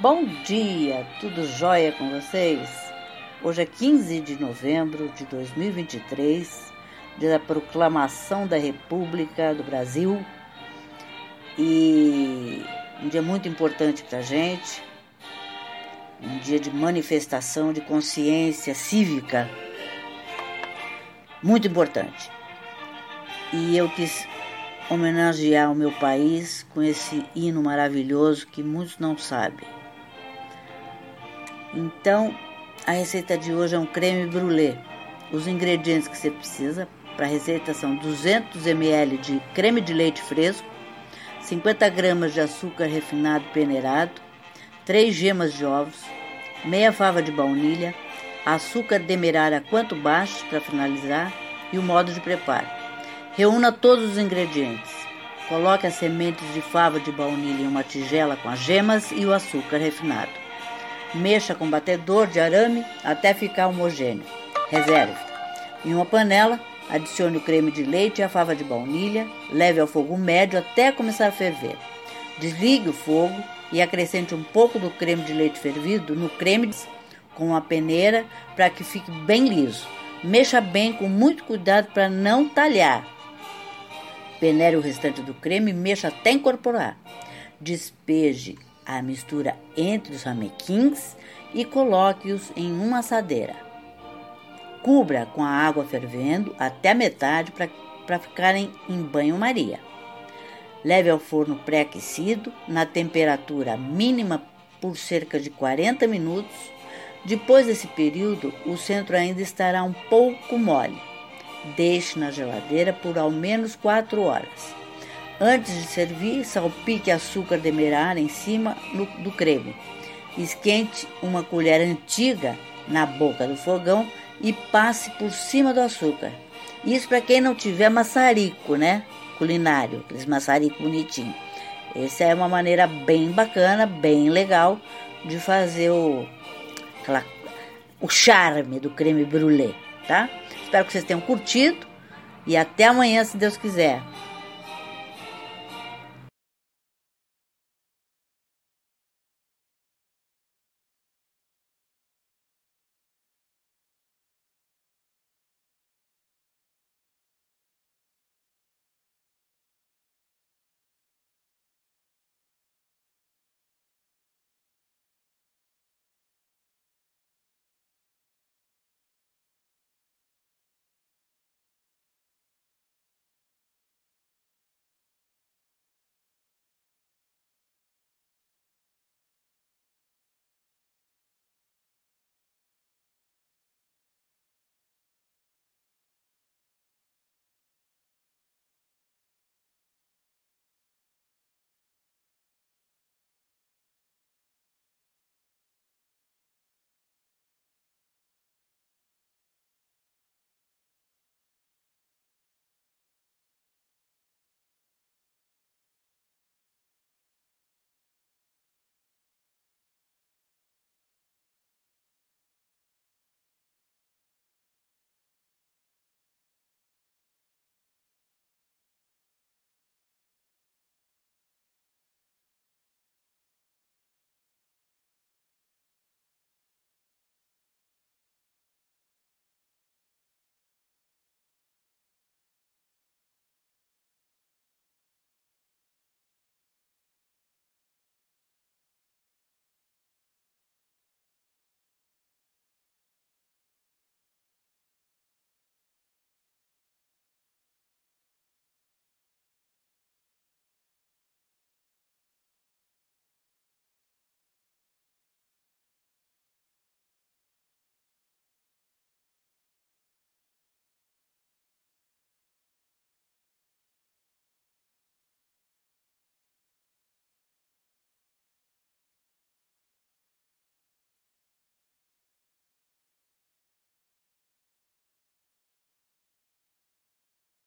Bom dia, tudo jóia com vocês? Hoje é 15 de novembro de 2023, dia da proclamação da República do Brasil e um dia muito importante para a gente, um dia de manifestação de consciência cívica, muito importante. E eu quis homenagear o meu país com esse hino maravilhoso que muitos não sabem. Então, a receita de hoje é um creme brulee. Os ingredientes que você precisa para a receita são 200 ml de creme de leite fresco, 50 gramas de açúcar refinado peneirado, 3 gemas de ovos, meia fava de baunilha, açúcar demerara quanto baixo para finalizar e o modo de preparo. Reúna todos os ingredientes. Coloque as sementes de fava de baunilha em uma tigela com as gemas e o açúcar refinado. Mexa com batedor de arame até ficar homogêneo. Reserve. Em uma panela, adicione o creme de leite e a fava de baunilha. Leve ao fogo médio até começar a ferver. Desligue o fogo e acrescente um pouco do creme de leite fervido no creme com uma peneira para que fique bem liso. Mexa bem com muito cuidado para não talhar. Peneire o restante do creme e mexa até incorporar. Despeje a mistura entre os ramequins e coloque-os em uma assadeira. Cubra com a água fervendo até a metade para ficarem em banho-maria. Leve ao forno pré-aquecido na temperatura mínima por cerca de 40 minutos. Depois desse período, o centro ainda estará um pouco mole. Deixe na geladeira por ao menos 4 horas. Antes de servir, salpique açúcar demerara em cima do creme. Esquente uma colher antiga na boca do fogão e passe por cima do açúcar. Isso para quem não tiver maçarico, né? Culinário, aqueles maçarico bonitinho. Essa é uma maneira bem bacana, bem legal de fazer o, aquela, o charme do creme brulee, tá? Espero que vocês tenham curtido e até amanhã, se Deus quiser.